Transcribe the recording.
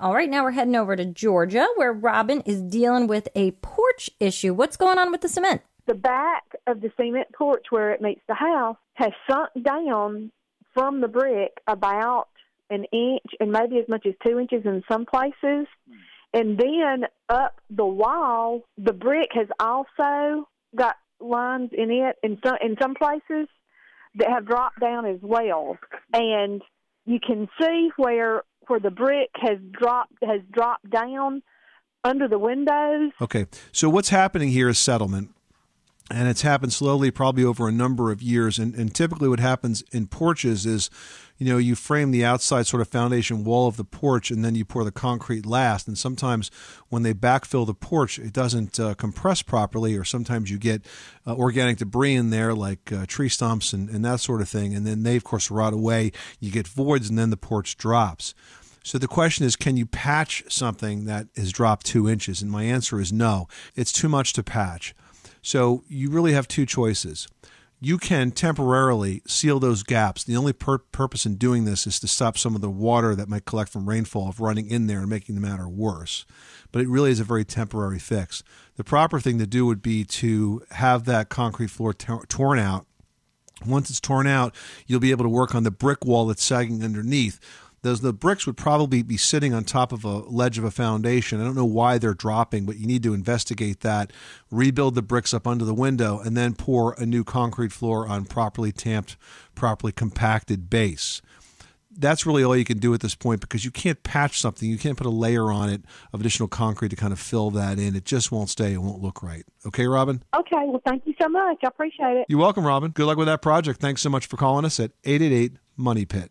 All right, now we're heading over to Georgia where Robin is dealing with a porch issue. What's going on with the cement? The back of the cement porch where it meets the house has sunk down from the brick about an inch and maybe as much as two inches in some places. And then up the wall, the brick has also got lines in it in some in some places that have dropped down as well. And you can see where where the brick has dropped has dropped down under the windows. Okay, so what's happening here is settlement. And it's happened slowly, probably over a number of years. And, and typically, what happens in porches is, you know, you frame the outside sort of foundation wall of the porch, and then you pour the concrete last. And sometimes, when they backfill the porch, it doesn't uh, compress properly, or sometimes you get uh, organic debris in there, like uh, tree stumps and, and that sort of thing. And then they, of course, rot away. You get voids, and then the porch drops. So the question is, can you patch something that has dropped two inches? And my answer is no. It's too much to patch. So you really have two choices. You can temporarily seal those gaps. The only pur- purpose in doing this is to stop some of the water that might collect from rainfall of running in there and making the matter worse. But it really is a very temporary fix. The proper thing to do would be to have that concrete floor t- torn out. Once it's torn out, you'll be able to work on the brick wall that's sagging underneath those the bricks would probably be sitting on top of a ledge of a foundation. I don't know why they're dropping, but you need to investigate that. Rebuild the bricks up under the window, and then pour a new concrete floor on properly tamped, properly compacted base. That's really all you can do at this point because you can't patch something. You can't put a layer on it of additional concrete to kind of fill that in. It just won't stay. It won't look right. Okay, Robin? Okay. Well, thank you so much. I appreciate it. You're welcome, Robin. Good luck with that project. Thanks so much for calling us at 888 Money Pit.